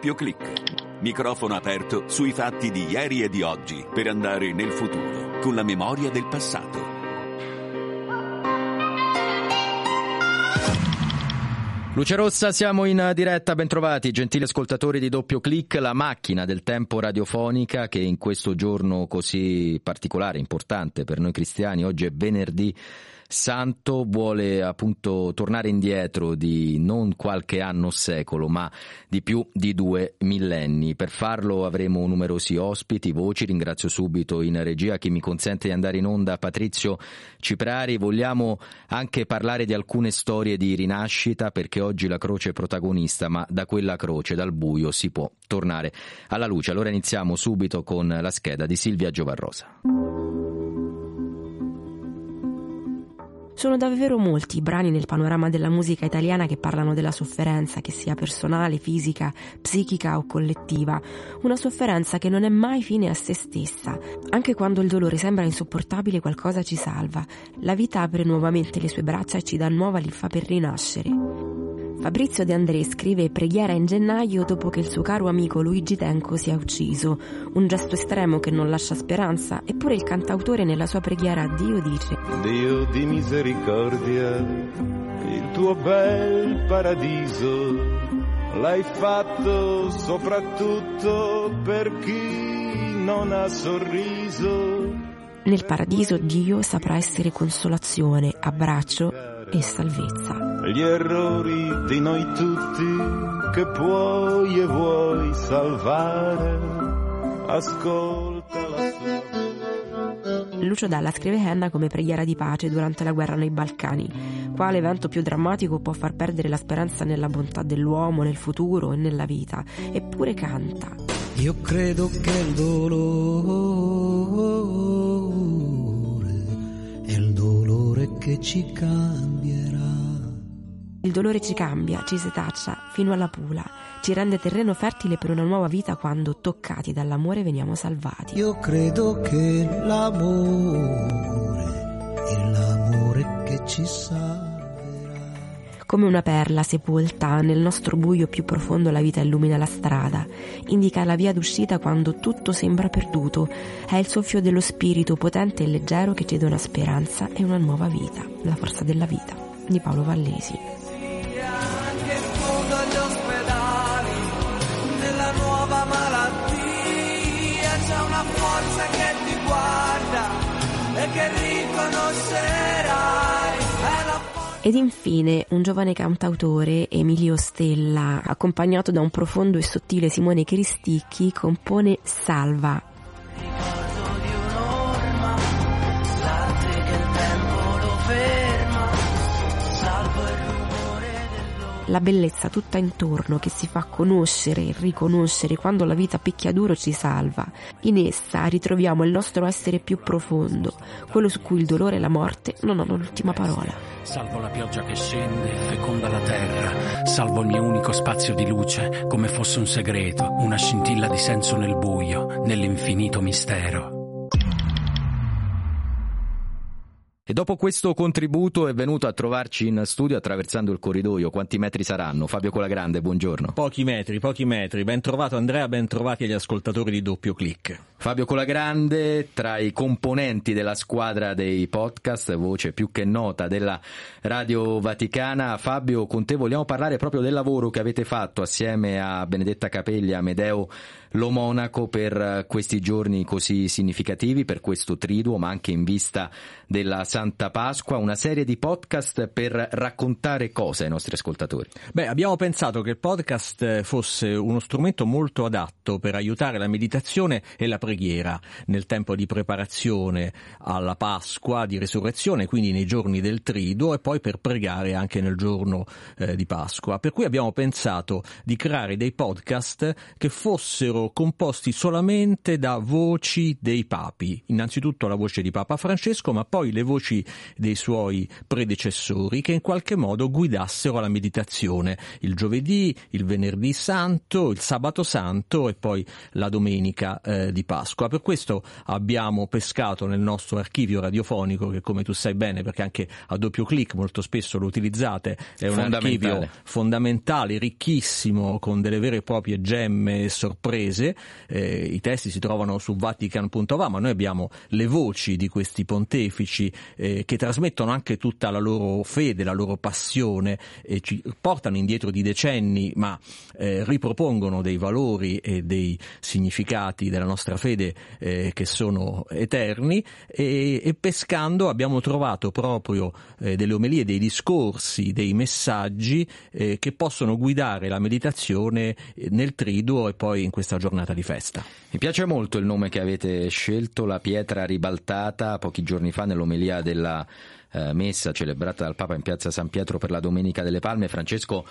Doppio clic. Microfono aperto sui fatti di ieri e di oggi per andare nel futuro con la memoria del passato. Luce Rossa, siamo in diretta, bentrovati gentili ascoltatori di Doppio Clic, la macchina del tempo radiofonica che in questo giorno così particolare, importante per noi cristiani, oggi è venerdì Santo vuole appunto tornare indietro di non qualche anno secolo, ma di più di due millenni. Per farlo avremo numerosi ospiti, voci. Ringrazio subito in regia chi mi consente di andare in onda, Patrizio Ciprari. Vogliamo anche parlare di alcune storie di rinascita, perché oggi la croce è protagonista, ma da quella croce, dal buio, si può tornare alla luce. Allora iniziamo subito con la scheda di Silvia Giovarrosa. Sono davvero molti i brani nel panorama della musica italiana che parlano della sofferenza, che sia personale, fisica, psichica o collettiva. Una sofferenza che non è mai fine a se stessa. Anche quando il dolore sembra insopportabile qualcosa ci salva. La vita apre nuovamente le sue braccia e ci dà nuova linfa per rinascere. Fabrizio De André scrive preghiera in gennaio dopo che il suo caro amico Luigi Tenco si è ucciso, un gesto estremo che non lascia speranza, eppure il cantautore nella sua preghiera a Dio dice Dio di misericordia, il tuo bel paradiso l'hai fatto soprattutto per chi non ha sorriso. Nel paradiso Dio saprà essere consolazione, abbraccio e salvezza. Gli errori di noi tutti che puoi e vuoi salvare, ascolta la sua. Lucio Dalla scrive Henna come preghiera di pace durante la guerra nei Balcani. Quale evento più drammatico può far perdere la speranza nella bontà dell'uomo, nel futuro e nella vita? Eppure canta. Io credo che il dolore è il dolore che ci cambierà. Il dolore ci cambia, ci setaccia fino alla pula, ci rende terreno fertile per una nuova vita quando, toccati dall'amore, veniamo salvati. Io credo che l'amore è l'amore che ci salverà. Come una perla sepolta nel nostro buio più profondo la vita illumina la strada, indica la via d'uscita quando tutto sembra perduto, è il soffio dello spirito potente e leggero che ci dona speranza e una nuova vita, la forza della vita, di Paolo Vallesi. Ed infine un giovane cantautore, Emilio Stella, accompagnato da un profondo e sottile Simone Cristicchi, compone Salva, la bellezza tutta intorno che si fa conoscere e riconoscere quando la vita picchiaduro ci salva. In essa ritroviamo il nostro essere più profondo, quello su cui il dolore e la morte non hanno l'ultima parola. Salvo la pioggia che scende e feconda la terra, salvo il mio unico spazio di luce, come fosse un segreto, una scintilla di senso nel buio, nell'infinito mistero. E dopo questo contributo è venuto a trovarci in studio attraversando il corridoio. Quanti metri saranno? Fabio Colagrande, buongiorno. Pochi metri, pochi metri. Ben trovato Andrea, ben trovati agli ascoltatori di Doppio Clic. Fabio Colagrande, tra i componenti della squadra dei podcast, voce più che nota della Radio Vaticana. Fabio, con te vogliamo parlare proprio del lavoro che avete fatto assieme a Benedetta Capelli e Amedeo Lo Monaco per questi giorni così significativi, per questo triduo, ma anche in vista della Santa Pasqua, una serie di podcast per raccontare cosa ai nostri ascoltatori. Beh, abbiamo pensato che il podcast fosse uno strumento molto adatto per aiutare la meditazione e la preghiera nel tempo di preparazione alla Pasqua, di resurrezione, quindi nei giorni del triduo e poi per pregare anche nel giorno eh, di Pasqua. Per cui abbiamo pensato di creare dei podcast che fossero composti solamente da voci dei papi. Innanzitutto la voce di Papa Francesco, ma poi le voci dei suoi predecessori che in qualche modo guidassero la meditazione il giovedì, il venerdì santo, il sabato santo e poi la domenica eh, di. Pasqua. Per questo abbiamo pescato nel nostro archivio radiofonico, che come tu sai bene, perché anche a doppio clic molto spesso lo utilizzate, è un archivio fondamentale, ricchissimo, con delle vere e proprie gemme e sorprese. Eh, I testi si trovano su vatican.va, ma noi abbiamo le voci di questi pontefici eh, che trasmettono anche tutta la loro fede, la loro passione e ci portano indietro di decenni, ma eh, ripropongono dei valori e dei significati della nostra fede eh, che sono eterni e, e, pescando abbiamo trovato proprio eh, delle omelie, dei discorsi, dei messaggi eh, che possono guidare la meditazione nel triduo e poi in questa giornata di festa. Mi piace molto il nome che avete scelto, la pietra ribaltata, pochi giorni fa nell'omelia della eh, messa celebrata dal Papa in piazza San Pietro per la Domenica delle Palme. Francesco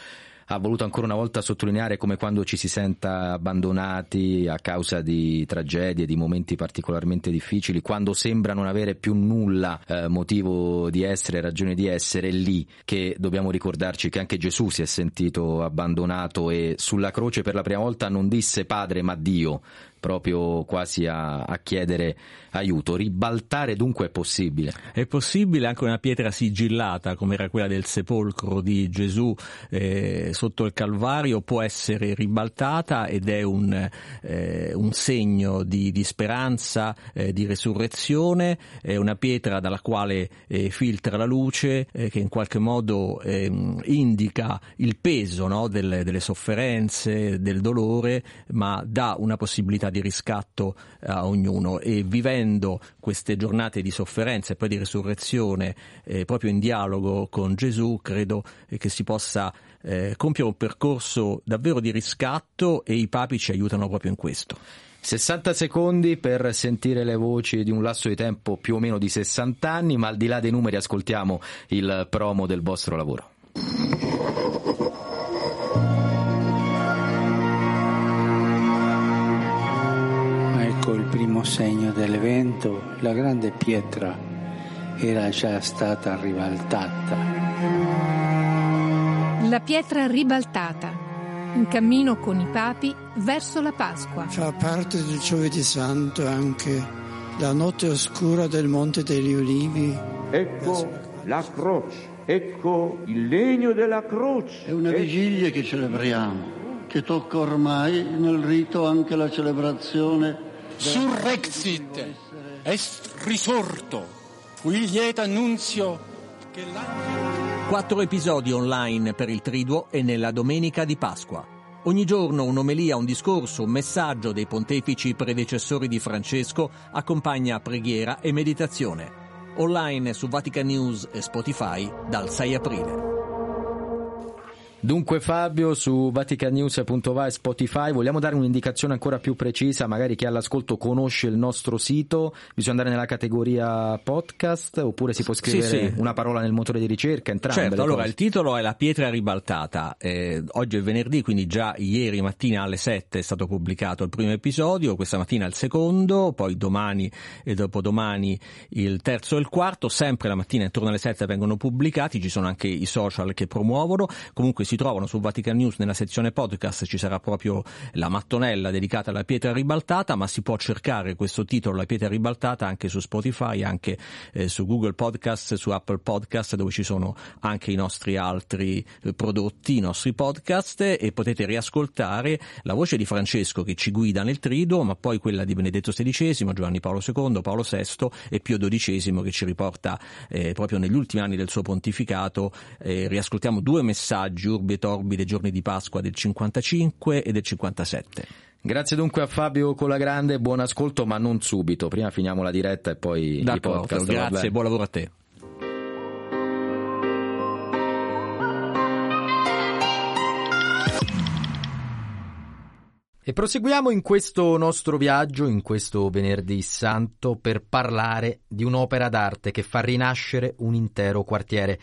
ha voluto ancora una volta sottolineare come quando ci si senta abbandonati a causa di tragedie, di momenti particolarmente difficili, quando sembra non avere più nulla eh, motivo di essere, ragione di essere, è lì che dobbiamo ricordarci che anche Gesù si è sentito abbandonato e sulla croce per la prima volta non disse Padre ma Dio, proprio quasi a, a, chiedere aiuto. Ribaltare dunque è possibile. È possibile anche una pietra sigillata come era quella del sepolcro di Gesù eh, sotto il Calvario può essere ribaltata ed è un, eh, un segno di, di speranza, eh, di resurrezione, è una pietra dalla quale eh, filtra la luce eh, che in qualche modo ehm, indica il peso no, delle, delle sofferenze, del dolore, ma dà una possibilità di riscatto a ognuno e vivendo queste giornate di sofferenza e poi di resurrezione eh, proprio in dialogo con Gesù credo che si possa eh, compiere un percorso davvero di riscatto e i papi ci aiutano proprio in questo. 60 secondi per sentire le voci di un lasso di tempo più o meno di 60 anni, ma al di là dei numeri ascoltiamo il promo del vostro lavoro. Ecco il primo segno dell'evento, la grande pietra era già stata ribaltata. La pietra ribaltata, in cammino con i papi verso la Pasqua. Fa parte del giovedì santo anche la notte oscura del Monte degli Ulivi. Ecco la croce, ecco il legno della croce. È una vigilia che celebriamo, che tocca ormai nel rito anche la celebrazione Surrexit est risorto, qui lieta annunzio che l'angelo... Quattro episodi online per il Triduo e nella Domenica di Pasqua. Ogni giorno un'omelia, un discorso, un messaggio dei pontefici predecessori di Francesco accompagna preghiera e meditazione. Online su Vatican News e Spotify dal 6 aprile. Dunque Fabio su vaticanews.va e Spotify vogliamo dare un'indicazione ancora più precisa, magari chi all'ascolto conosce il nostro sito, bisogna andare nella categoria podcast oppure si può scrivere sì, sì. una parola nel motore di ricerca, entrambe Certo, allora il titolo è La pietra ribaltata, eh, oggi è venerdì quindi già ieri mattina alle 7 è stato pubblicato il primo episodio, questa mattina il secondo, poi domani e dopodomani il terzo e il quarto, sempre la mattina intorno alle 7 vengono pubblicati, ci sono anche i social che promuovono, comunque si trovano su Vatican News nella sezione podcast ci sarà proprio la mattonella dedicata alla pietra ribaltata ma si può cercare questo titolo La pietra ribaltata anche su Spotify anche eh, su Google Podcast su Apple Podcast dove ci sono anche i nostri altri eh, prodotti i nostri podcast e potete riascoltare la voce di Francesco che ci guida nel triduo ma poi quella di Benedetto XVI Giovanni Paolo II Paolo VI e Pio XII che ci riporta eh, proprio negli ultimi anni del suo pontificato. Eh, riascoltiamo due messaggi urbi e torbi dei giorni di Pasqua del 55 e del 57. Grazie dunque a Fabio Colagrande, buon ascolto ma non subito, prima finiamo la diretta e poi i podcast. Grazie, buon lavoro a te. E proseguiamo in questo nostro viaggio, in questo venerdì santo, per parlare di un'opera d'arte che fa rinascere un intero quartiere.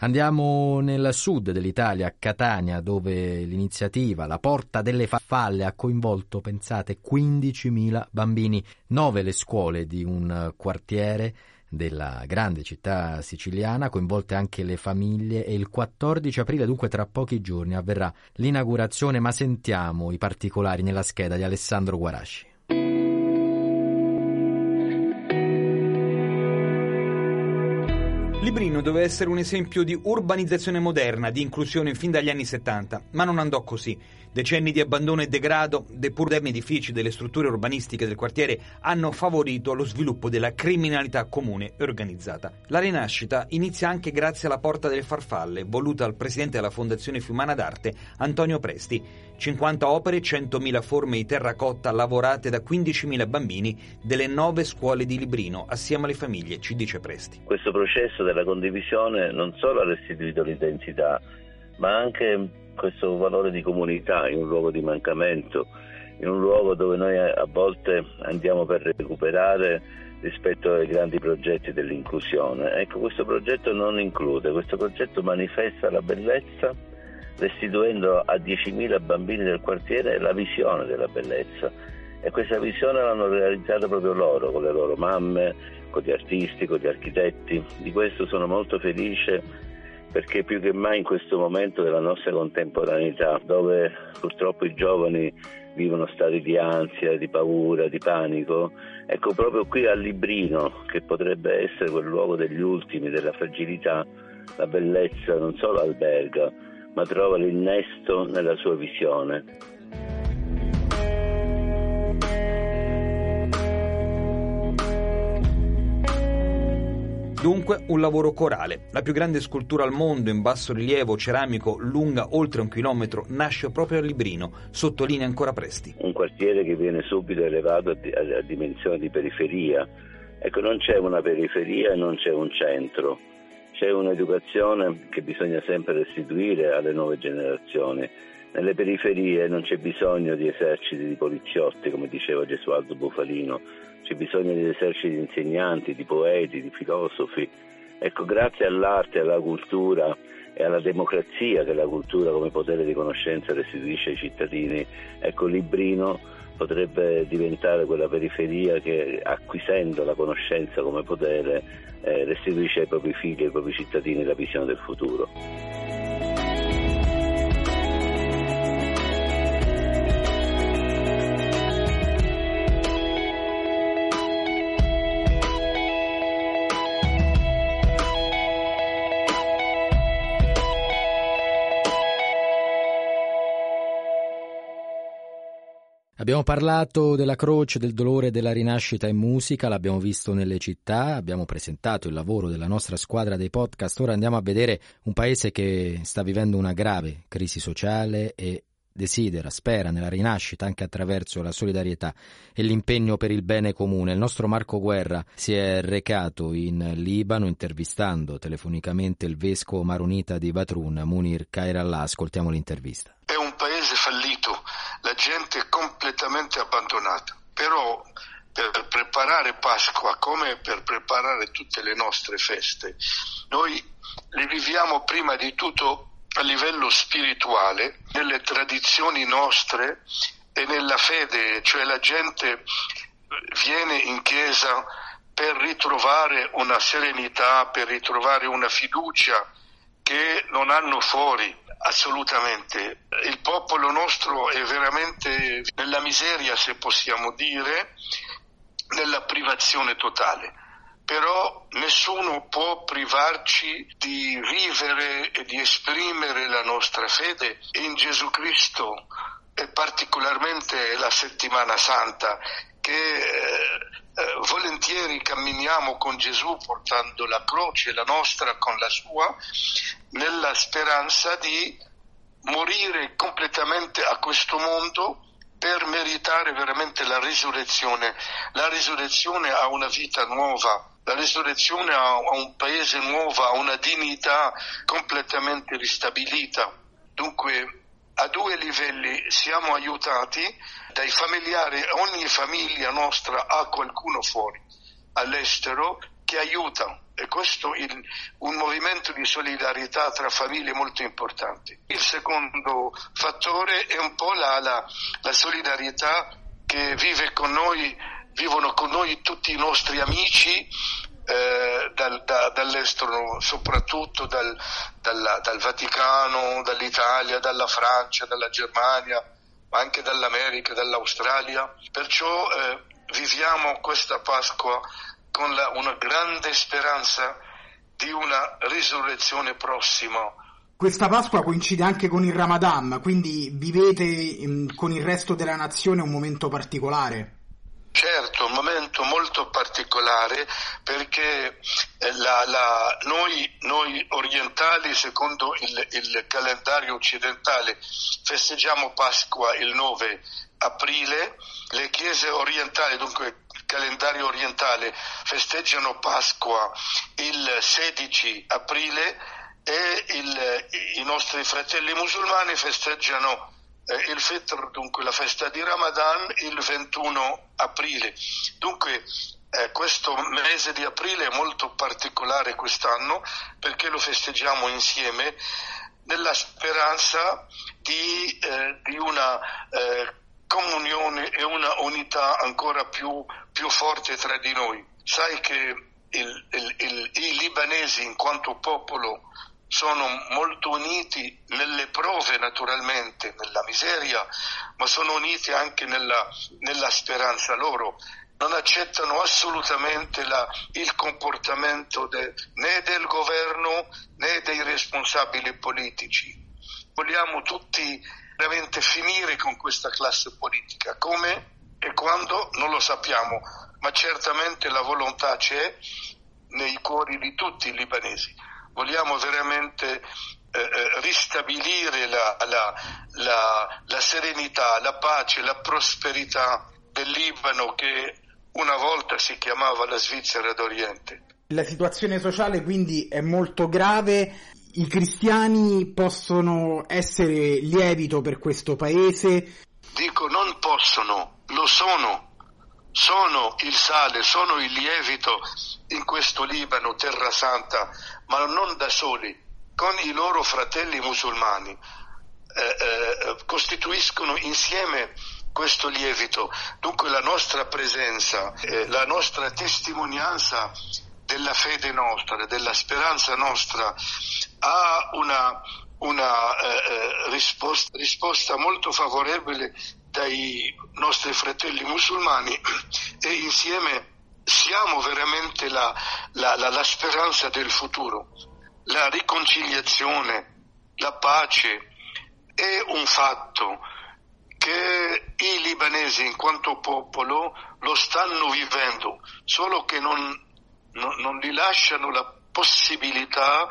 Andiamo nel sud dell'Italia, a Catania, dove l'iniziativa La Porta delle Farfalle ha coinvolto, pensate, 15.000 bambini, nove le scuole di un quartiere della grande città siciliana, coinvolte anche le famiglie e il 14 aprile, dunque tra pochi giorni, avverrà l'inaugurazione, ma sentiamo i particolari nella scheda di Alessandro Guarasci. Librino doveva essere un esempio di urbanizzazione moderna, di inclusione fin dagli anni 70, ma non andò così. Decenni di abbandono e degrado dei pur moderni edifici delle strutture urbanistiche del quartiere hanno favorito lo sviluppo della criminalità comune e organizzata. La rinascita inizia anche grazie alla Porta delle Farfalle, voluta dal presidente della Fondazione Fiumana d'Arte, Antonio Presti. 50 opere, 100.000 forme di terracotta lavorate da 15.000 bambini delle nove scuole di Librino, assieme alle famiglie, ci dice Presti. Questo processo della condivisione non solo ha restituito l'identità, ma anche questo valore di comunità in un luogo di mancamento, in un luogo dove noi a volte andiamo per recuperare rispetto ai grandi progetti dell'inclusione. Ecco, questo progetto non include, questo progetto manifesta la bellezza restituendo a 10.000 bambini del quartiere la visione della bellezza e questa visione l'hanno realizzata proprio loro, con le loro mamme, con gli artisti, con gli architetti. Di questo sono molto felice perché più che mai in questo momento della nostra contemporaneità, dove purtroppo i giovani vivono stati di ansia, di paura, di panico, ecco proprio qui a Librino, che potrebbe essere quel luogo degli ultimi, della fragilità, la bellezza non solo alberga, ma trova l'innesto nella sua visione. Dunque un lavoro corale. La più grande scultura al mondo in basso rilievo ceramico lunga oltre un chilometro nasce proprio a Librino, sottolinea ancora Presti. Un quartiere che viene subito elevato a dimensione di periferia. Ecco, non c'è una periferia e non c'è un centro. C'è un'educazione che bisogna sempre restituire alle nuove generazioni. Nelle periferie non c'è bisogno di eserciti di poliziotti, come diceva Gesualdo Bufalino, c'è bisogno di eserciti di insegnanti, di poeti, di filosofi. Ecco, grazie all'arte, alla cultura e alla democrazia che la cultura come potere di conoscenza restituisce ai cittadini, ecco, Librino potrebbe diventare quella periferia che acquisendo la conoscenza come potere eh, restituisce ai propri figli e ai propri cittadini la visione del futuro. Abbiamo parlato della croce, del dolore, della rinascita in musica, l'abbiamo visto nelle città, abbiamo presentato il lavoro della nostra squadra dei podcast, ora andiamo a vedere un paese che sta vivendo una grave crisi sociale e desidera, spera nella rinascita anche attraverso la solidarietà e l'impegno per il bene comune. Il nostro Marco Guerra si è recato in Libano intervistando telefonicamente il vescovo maronita di Batrun, Munir Kairallah. Ascoltiamo l'intervista. È un paese fallito, la gente è completamente abbandonata, però per preparare Pasqua come per preparare tutte le nostre feste, noi le viviamo prima di tutto a livello spirituale, nelle tradizioni nostre e nella fede, cioè la gente viene in chiesa per ritrovare una serenità, per ritrovare una fiducia che non hanno fuori assolutamente. Il popolo nostro è veramente nella miseria, se possiamo dire, nella privazione totale però nessuno può privarci di vivere e di esprimere la nostra fede in Gesù Cristo e particolarmente la settimana santa che eh, volentieri camminiamo con Gesù portando la croce, la nostra con la sua, nella speranza di morire completamente a questo mondo per meritare veramente la risurrezione. La risurrezione ha una vita nuova, la risurrezione ha un paese nuovo, ha una dignità completamente ristabilita. Dunque a due livelli siamo aiutati dai familiari, ogni famiglia nostra ha qualcuno fuori, all'estero, che aiuta e questo è un movimento di solidarietà tra famiglie molto importante. Il secondo fattore è un po' la, la, la solidarietà che vive con noi, vivono con noi tutti i nostri amici eh, dal, da, dall'estero, soprattutto dal, dalla, dal Vaticano, dall'Italia, dalla Francia, dalla Germania, ma anche dall'America, dall'Australia. Perciò eh, viviamo questa Pasqua con la, una grande speranza di una risurrezione prossima. Questa Pasqua coincide anche con il Ramadan, quindi vivete mh, con il resto della nazione un momento particolare. Certo, un momento molto particolare perché eh, la, la, noi, noi, orientali, secondo il, il, calendario occidentale, festeggiamo Pasqua il 9 aprile, le chiese orientali, dunque il calendario orientale, festeggiano Pasqua il 16 aprile e il, i nostri fratelli musulmani festeggiano eh, il Fitr, dunque la festa di Ramadan, il 21 aprile. Dunque eh, questo mese di aprile è molto particolare quest'anno perché lo festeggiamo insieme nella speranza di, eh, di una eh, comunione e una unità ancora più, più forte tra di noi. Sai che il, il, il, i libanesi in quanto popolo sono molto uniti nelle prove naturalmente, nella miseria, ma sono uniti anche nella, nella speranza loro. Non accettano assolutamente la, il comportamento de, né del governo né dei responsabili politici. Vogliamo tutti veramente finire con questa classe politica. Come e quando non lo sappiamo, ma certamente la volontà c'è nei cuori di tutti i libanesi vogliamo veramente eh, eh, ristabilire la, la, la, la, serenità, la pace, la prosperità del Libano che una volta si chiamava la Svizzera d'Oriente. La situazione sociale quindi è molto grave, i cristiani possono essere lievito per questo paese? Dico non possono, lo sono sono il sale, sono il lievito in questo Libano, terra santa, ma non da soli, con i loro fratelli musulmani. Eh, eh, costituiscono insieme questo lievito. Dunque la nostra presenza, eh, la nostra testimonianza della fede nostra, della speranza nostra, ha una, una eh, eh, risposta, risposta molto favorevole dai nostri fratelli musulmani e insieme siamo veramente la, la, la, la speranza del futuro. La riconciliazione, la pace è un fatto che i libanesi in quanto popolo lo stanno vivendo, solo che non, non, non gli lasciano la possibilità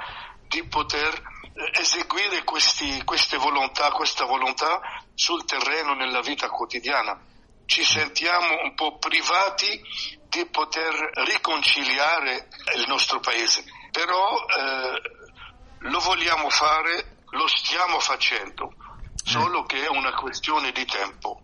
di poter eseguire questi, queste volontà, questa volontà sul terreno nella vita quotidiana. Ci sentiamo un po' privati di poter riconciliare il nostro paese, però eh, lo vogliamo fare, lo stiamo facendo, solo che è una questione di tempo.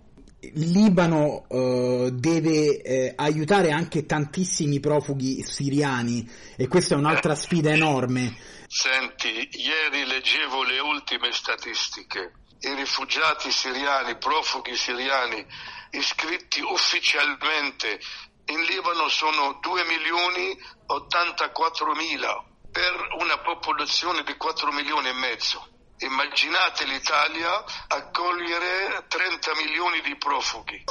Libano uh, deve eh, aiutare anche tantissimi profughi siriani e questa è un'altra sfida enorme. Senti, ieri leggevo le ultime statistiche. I rifugiati siriani, profughi siriani iscritti ufficialmente in Libano sono 2 milioni 84 mila per una popolazione di 4 milioni e mezzo. Immaginate l'Italia accogliere 30 milioni di profughi.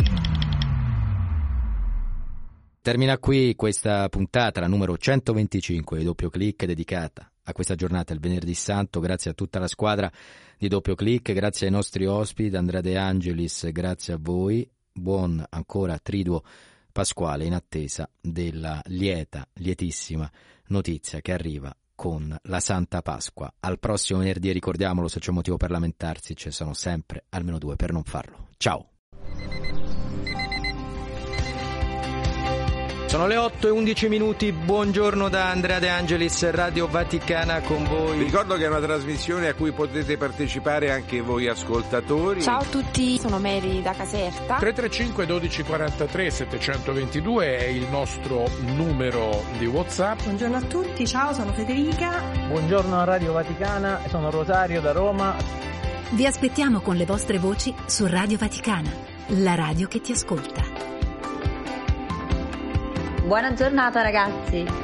Termina qui questa puntata, la numero 125 di doppio clic dedicata a questa giornata, il venerdì santo. Grazie a tutta la squadra di doppio clic, grazie ai nostri ospiti, Andrea De Angelis, grazie a voi. Buon ancora triduo pasquale in attesa della lieta, lietissima notizia che arriva con la Santa Pasqua. Al prossimo venerdì, ricordiamolo, se c'è motivo per lamentarsi, ci sono sempre almeno due per non farlo. Ciao! Sono le 8 e 11 minuti, buongiorno da Andrea De Angelis, Radio Vaticana con voi. Vi ricordo che è una trasmissione a cui potete partecipare anche voi ascoltatori. Ciao a tutti, sono Mary da Caserta. 335 12 43 722 è il nostro numero di WhatsApp. Buongiorno a tutti, ciao, sono Federica. Buongiorno a Radio Vaticana, sono Rosario da Roma. Vi aspettiamo con le vostre voci su Radio Vaticana, la radio che ti ascolta. Buona giornata ragazzi!